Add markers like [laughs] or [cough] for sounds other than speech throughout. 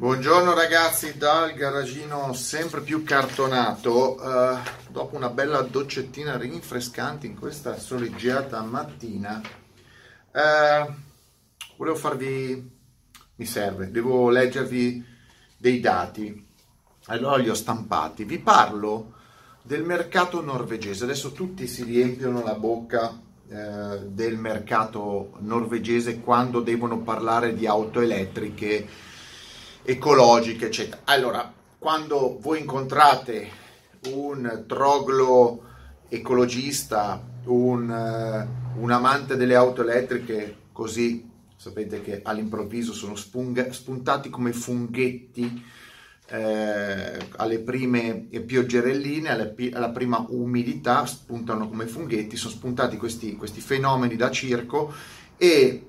Buongiorno ragazzi dal garagino sempre più cartonato, uh, dopo una bella doccettina rinfrescante in questa soleggiata mattina, uh, volevo farvi, mi serve, devo leggervi dei dati, allora li ho stampati, vi parlo del mercato norvegese, adesso tutti si riempiono la bocca uh, del mercato norvegese quando devono parlare di auto elettriche, ecologiche, eccetera. Allora, quando voi incontrate un troglo ecologista, un, uh, un amante delle auto elettriche, così sapete che all'improvviso sono spunga, spuntati come funghetti eh, alle prime pioggerelline, alle, alla prima umidità, spuntano come funghetti, sono spuntati questi, questi fenomeni da circo e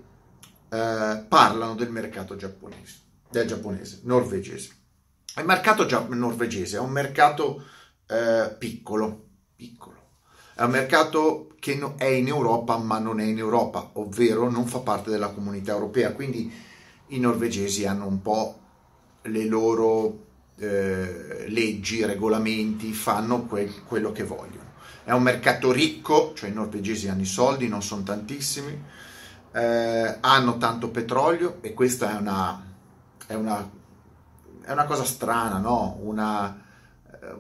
eh, parlano del mercato giapponese del giapponese, norvegese. Il mercato norvegese è un mercato eh, piccolo, piccolo. È un mercato che no, è in Europa ma non è in Europa, ovvero non fa parte della comunità europea, quindi i norvegesi hanno un po' le loro eh, leggi, regolamenti, fanno quel, quello che vogliono. È un mercato ricco, cioè i norvegesi hanno i soldi, non sono tantissimi, eh, hanno tanto petrolio e questa è una è una, è una cosa strana, no? Una, eh,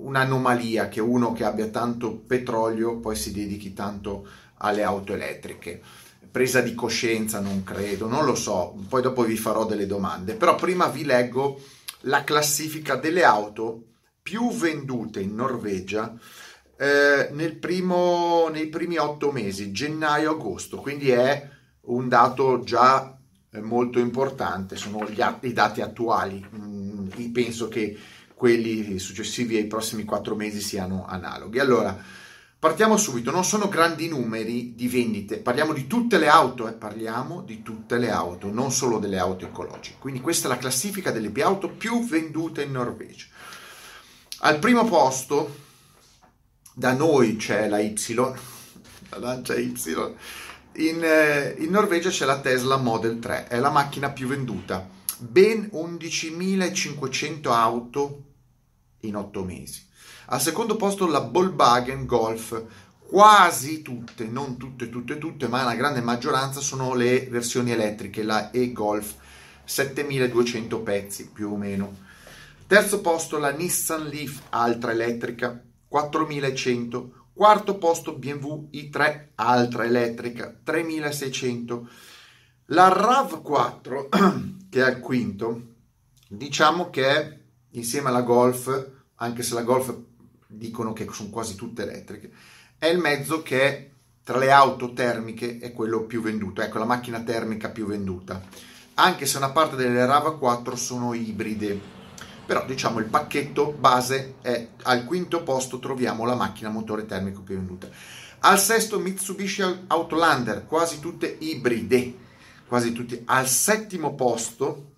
un'anomalia che uno che abbia tanto petrolio poi si dedichi tanto alle auto elettriche. Presa di coscienza non credo, non lo so, poi dopo vi farò delle domande, però prima vi leggo la classifica delle auto più vendute in Norvegia eh, nel primo, nei primi otto mesi, gennaio-agosto, quindi è un dato già molto importante, sono gli, i dati attuali, mm, penso che quelli successivi ai prossimi quattro mesi siano analoghi. Allora, partiamo subito, non sono grandi numeri di vendite, parliamo di tutte le auto, eh, parliamo di tutte le auto, non solo delle auto ecologiche. Quindi questa è la classifica delle auto più vendute in Norvegia. Al primo posto, da noi c'è la Y, [laughs] la lancia Y, in, eh, in, Norvegia c'è la Tesla Model 3, è la macchina più venduta, ben 11.500 auto in 8 mesi. Al secondo posto la Volkswagen Golf, quasi tutte, non tutte, tutte, tutte, ma la grande maggioranza sono le versioni elettriche, la e-Golf, 7.200 pezzi più o meno. Terzo posto la Nissan Leaf, altra elettrica, 4.100 Quarto posto BMW i3, altra elettrica, 3600. La RAV4, [clears throat] che è il quinto, diciamo che insieme alla Golf, anche se la Golf dicono che sono quasi tutte elettriche, è il mezzo che tra le auto termiche è quello più venduto, ecco la macchina termica più venduta, anche se una parte delle RAV4 sono ibride però diciamo il pacchetto base è al quinto posto troviamo la macchina motore termico più venduta. Al sesto Mitsubishi Outlander, quasi tutte ibride, quasi tutti. Al settimo posto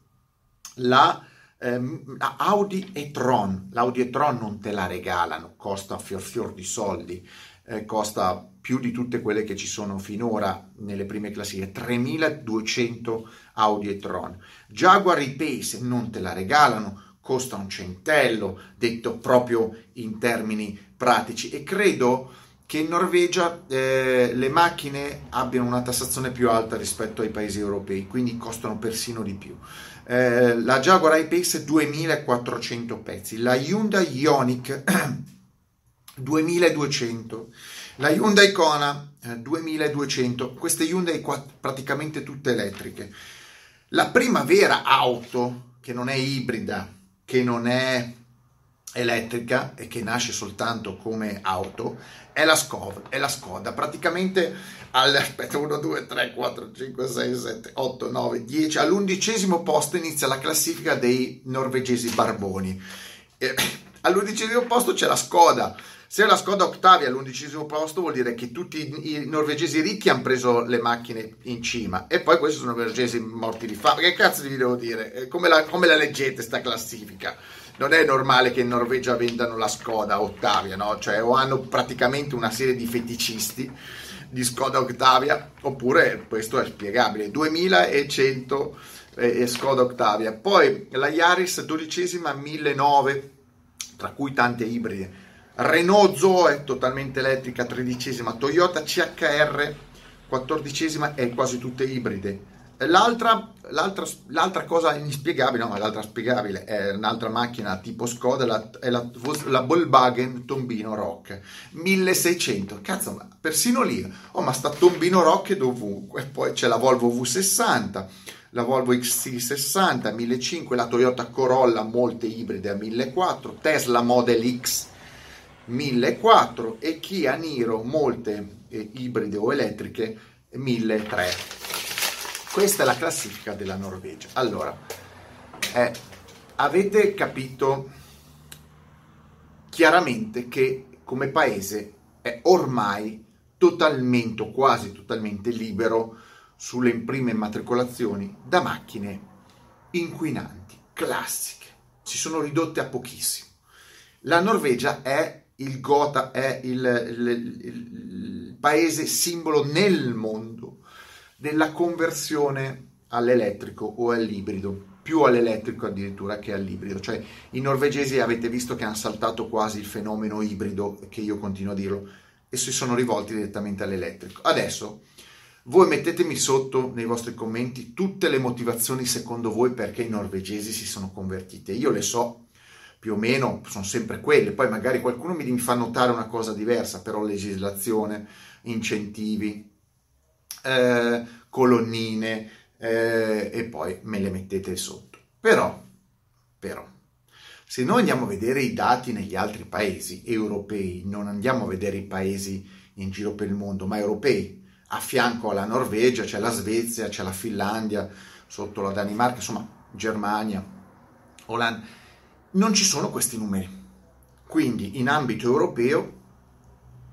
la ehm, Audi e-tron. L'Audi e-tron non te la regalano, costa fior fior di soldi, eh, costa più di tutte quelle che ci sono finora nelle prime classifiche, 3200 Audi e-tron. Jaguar e-Pace non te la regalano, costa un centello, detto proprio in termini pratici. E credo che in Norvegia eh, le macchine abbiano una tassazione più alta rispetto ai paesi europei, quindi costano persino di più. Eh, la Jaguar I-Pace 2400 pezzi, la Hyundai Ioniq [clears throat] 2200, la Hyundai Kona eh, 2200, queste Hyundai qua praticamente tutte elettriche. La prima vera auto che non è ibrida che non è elettrica e che nasce soltanto come auto è la Skoda, è la Skoda. praticamente al, aspetta 1, 2, 3, 4, 5, 6, 7, 8, 9, 10 all'undicesimo posto inizia la classifica dei norvegesi barboni e, [clears throat] all'undicesimo posto c'è la Skoda se la Skoda Octavia all'undicesimo posto vuol dire che tutti i norvegesi ricchi hanno preso le macchine in cima e poi questi sono norvegesi morti di fame. Che cazzo vi devo dire? Eh, come la, come la leggete sta classifica? Non è normale che in Norvegia vendano la Skoda Ottavia, no? Cioè o hanno praticamente una serie di feticisti di Skoda Octavia oppure questo è spiegabile. 2100 e Skoda Octavia. Poi la Yaris dodicesima 1009, tra cui tante ibride. Renault Zoe totalmente elettrica, tredicesima. Toyota CHR, quattordicesima e quasi tutte ibride. L'altra, l'altra, l'altra, cosa inspiegabile, no, ma l'altra spiegabile è un'altra macchina tipo Skoda, la, è la, la Volkswagen Tombino Rock 1600. Cazzo, ma persino lì, oh, ma sta Tombino Rock è dovunque. Poi c'è la Volvo V60, la Volvo XC60 1500, la Toyota Corolla, molte ibride a 1400, Tesla Model X 1400 e Kia Niro, molte eh, ibride o elettriche 1300. Questa è la classifica della Norvegia. Allora, eh, avete capito chiaramente che come paese è ormai totalmente o quasi totalmente libero sulle prime immatricolazioni da macchine inquinanti, classiche. Si sono ridotte a pochissimo. La Norvegia è il Gotha, è il, il, il, paese simbolo nel mondo della conversione all'elettrico o all'ibrido, più all'elettrico addirittura che all'ibrido. Cioè i norvegesi avete visto che hanno saltato quasi il fenomeno ibrido, che io continuo a dirlo, e si sono rivolti direttamente all'elettrico. Adesso voi mettetemi sotto nei vostri commenti tutte le motivazioni secondo voi perché i norvegesi si sono convertiti. Io le so più o meno, sono sempre quelle, poi magari qualcuno mi fa notare una cosa diversa, però legislazione, incentivi, eh, colonnine eh, e poi me le mettete sotto. Però, però, se noi andiamo a vedere i dati negli altri paesi europei, non andiamo a vedere i paesi in giro per il mondo, ma europei, a fianco alla Norvegia c'è la Svezia, c'è la Finlandia, sotto la Danimarca, insomma Germania, Olanda, non ci sono questi numeri. Quindi in ambito europeo,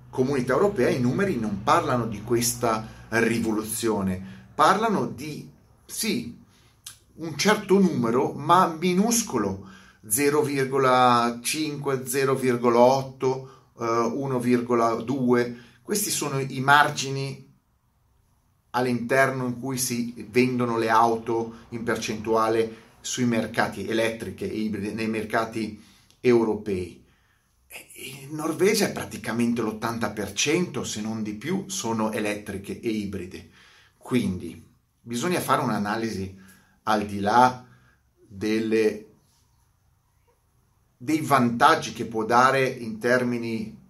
comunità europea, i numeri non parlano di questa rivoluzione, parlano di, sì, un certo numero, ma minuscolo, 0,5, 0,8, 1,2. Questi sono i margini all'interno in cui si vendono le auto in percentuale sui mercati elettriche e ibride, nei mercati europei. In Norvegia praticamente l'80%, se non di più, sono elettriche e ibride. Quindi bisogna fare un'analisi al di là delle, dei vantaggi che può dare in termini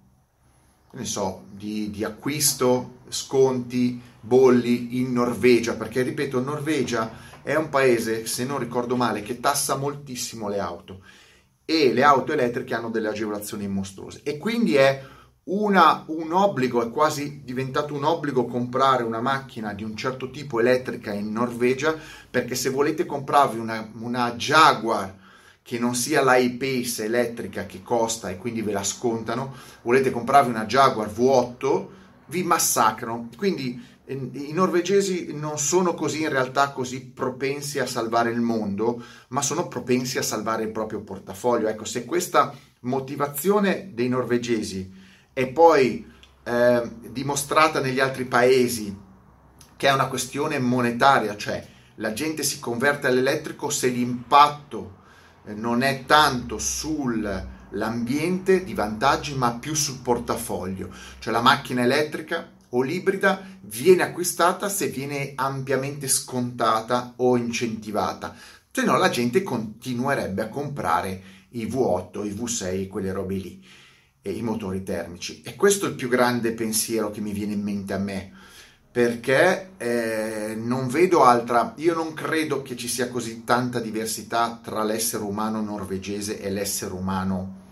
ne so, di, di acquisto, sconti, bolli in Norvegia, perché ripeto, Norvegia è un paese, se non ricordo male, che tassa moltissimo le auto e le auto elettriche hanno delle agevolazioni mostruose e quindi è una, un obbligo, è quasi diventato un obbligo comprare una macchina di un certo tipo elettrica in Norvegia perché se volete comprarvi una, una Jaguar che non sia la pace elettrica che costa e quindi ve la scontano, volete comprarvi una Jaguar V8, vi massacrano. Quindi i norvegesi non sono così in realtà così propensi a salvare il mondo, ma sono propensi a salvare il proprio portafoglio. Ecco, se questa motivazione dei norvegesi è poi eh, dimostrata negli altri paesi che è una questione monetaria, cioè la gente si converte all'elettrico se l'impatto eh, non è tanto sull'ambiente di vantaggi, ma più sul portafoglio, cioè la macchina elettrica o l'ibrida viene acquistata se viene ampiamente scontata o incentivata, se no la gente continuerebbe a comprare i V8, i V6, quelle robe lì, e i motori termici. E questo è il più grande pensiero che mi viene in mente a me, perché eh, non vedo altra, io non credo che ci sia così tanta diversità tra l'essere umano norvegese e l'essere umano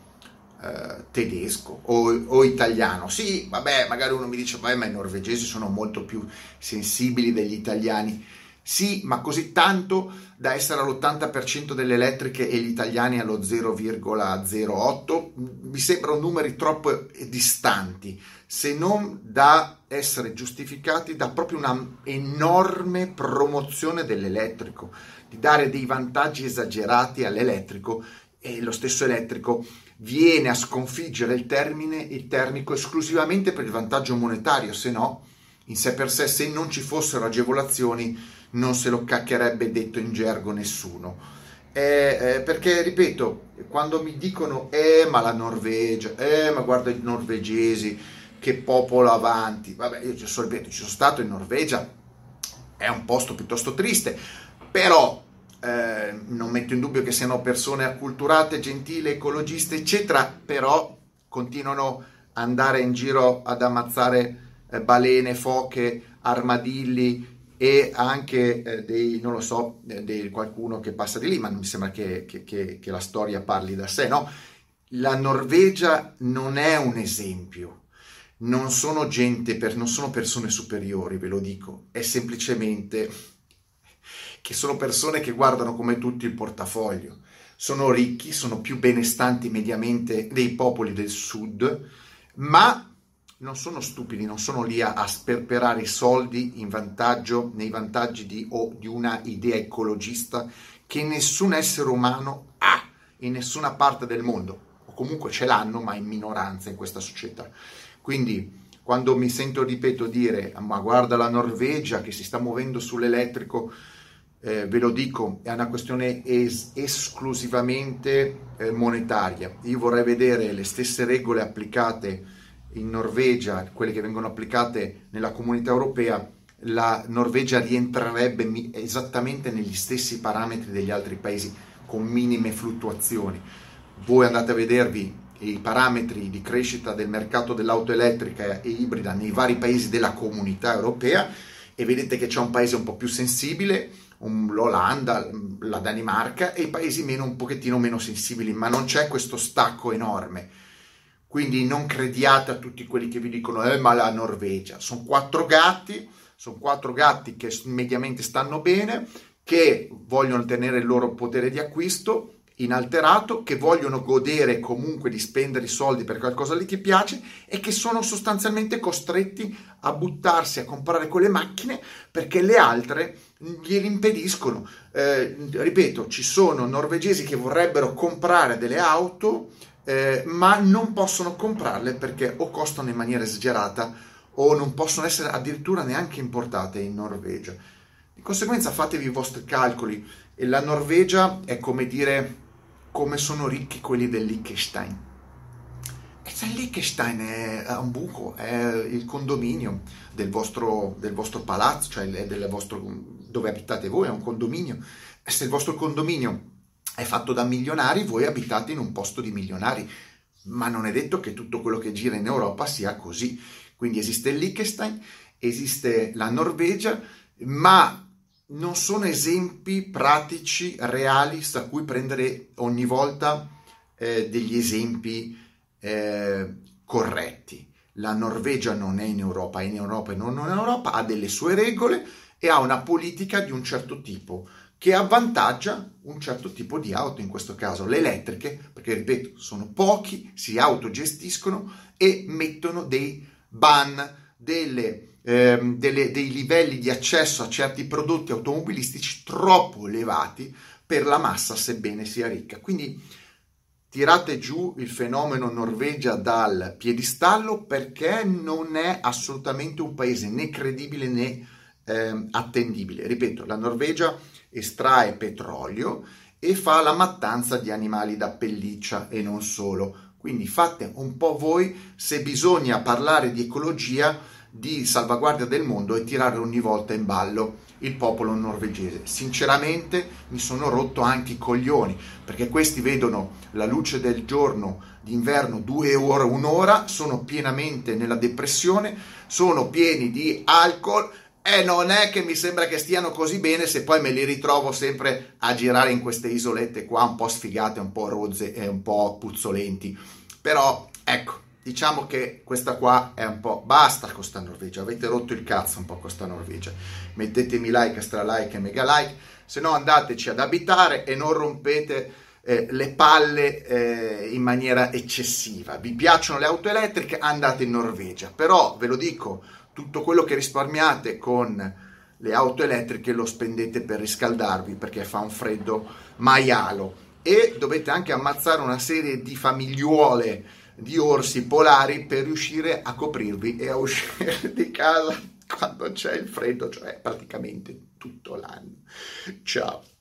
eh, tedesco o, o, italiano. Sì, vabbè, magari uno mi dice, vabbè, ma i norvegesi sono molto più sensibili degli italiani. Sì, ma così tanto da essere all'80% delle elettriche e gli italiani allo 0,08? Mi sembrano numeri troppo distanti, se non da essere giustificati da proprio una enorme promozione dell'elettrico, di dare dei vantaggi esagerati all'elettrico e lo stesso elettrico viene a sconfiggere il termine, il termico esclusivamente per il vantaggio monetario, se no, in sé per sé, se non ci fossero agevolazioni, non se lo caccherebbe detto in gergo nessuno. Eh, eh, perché, ripeto, quando mi dicono, eh, ma la Norvegia, eh, ma guarda i norvegesi, che popolo avanti, vabbè, io ci sono, ci sono stato in Norvegia, è un posto piuttosto triste, però eh, non metto in dubbio che siano persone acculturate, gentili, ecologiste, eccetera, però continuano ad andare in giro ad ammazzare eh, balene, foche, armadilli, e anche eh, dei, non lo so, eh, di qualcuno che passa di lì, ma mi sembra che, che, che, che la storia parli da sé, no? La Norvegia non è un esempio, non sono gente, per, non sono persone superiori, ve lo dico, è semplicemente che sono persone che guardano come tutti il portafoglio, sono ricchi, sono più benestanti mediamente dei popoli del sud, ma non sono stupidi, non sono lì a, a sperperare i soldi in vantaggio, nei vantaggi di, o di una idea ecologista che nessun essere umano ha in nessuna parte del mondo, o comunque ce l'hanno, ma in minoranza in questa società. Quindi quando mi sento, ripeto, dire ma guarda la Norvegia che si sta muovendo sull'elettrico, eh, ve lo dico, è una questione es- esclusivamente eh, monetaria. Io vorrei vedere le stesse regole applicate in Norvegia, quelle che vengono applicate nella comunità europea, la Norvegia rientrerebbe esattamente negli stessi parametri degli altri paesi con minime fluttuazioni. Voi andate a vedervi i parametri di crescita del mercato dell'auto elettrica e ibrida nei vari paesi della comunità europea e vedete che c'è un paese un po' più sensibile, l'Olanda, la Danimarca e i paesi meno, un pochettino meno sensibili, ma non c'è questo stacco enorme quindi non crediate a tutti quelli che vi dicono, eh, ma la Norvegia. Sono quattro gatti, sono quattro gatti che mediamente stanno bene, che vogliono tenere il loro potere di acquisto inalterato, che vogliono godere comunque di spendere i soldi per qualcosa lì che piace e che sono sostanzialmente costretti a buttarsi a comprare quelle macchine perché le altre glieli impediscono. Eh, ripeto, ci sono norvegesi che vorrebbero comprare delle auto eh, ma non possono comprarle perché o costano in maniera esagerata o non possono essere addirittura neanche importate in Norvegia. Di conseguenza fatevi i vostri calcoli e la Norvegia è come dire come sono ricchi quelli del Liechtenstein. E cioè il Liechtenstein è un buco, è il condominio del vostro, del vostro palazzo, cioè del vostro, dove abitate voi, è un condominio. E se il vostro condominio è fatto da milionari, voi abitate in un posto di milionari, ma non è detto che tutto quello che gira in Europa sia così. Quindi esiste il Liechtenstein, esiste la Norvegia, ma non sono esempi pratici, reali, da cui prendere ogni volta eh, degli esempi eh, corretti. La Norvegia non è in Europa, è in Europa e non è in Europa, ha delle sue regole e ha una politica di un certo tipo che avvantaggia un certo tipo di auto, in questo caso le elettriche, perché ripeto, sono pochi, si autogestiscono e mettono dei ban, delle, ehm, delle, dei livelli di accesso a certi prodotti automobilistici troppo elevati per la massa, sebbene sia ricca. Quindi tirate giù il fenomeno Norvegia dal piedistallo perché non è assolutamente un paese né credibile né eh, attendibile. Ripeto, la Norvegia estrae petrolio e fa la mattanza di animali da pelliccia e non solo. Quindi fate un po' voi se bisogna parlare di ecologia, di salvaguardia del mondo e tirare ogni volta in ballo il popolo norvegese. Sinceramente mi sono rotto anche i coglioni perché questi vedono la luce del giorno d'inverno due ore, un'ora, sono pienamente nella depressione, sono pieni di alcol e non è che mi sembra che stiano così bene se poi me li ritrovo sempre a girare in queste isolette qua un po' sfigate, un po' rozze e un po' puzzolenti. Però ecco, diciamo che questa qua è un po' basta con sta Norvegia, avete rotto il cazzo un po' con sta Norvegia. Mettetemi like, stra like e mega like, se no andateci ad abitare e non rompete eh, le palle eh, in maniera eccessiva. Vi piacciono le auto elettriche? Andate in Norvegia, però ve lo dico tutto quello che risparmiate con le auto elettriche lo spendete per riscaldarvi perché fa un freddo maialo e dovete anche ammazzare una serie di famigliuole di orsi polari per riuscire a coprirvi e a uscire [laughs] di casa quando c'è il freddo, cioè praticamente tutto l'anno. Ciao!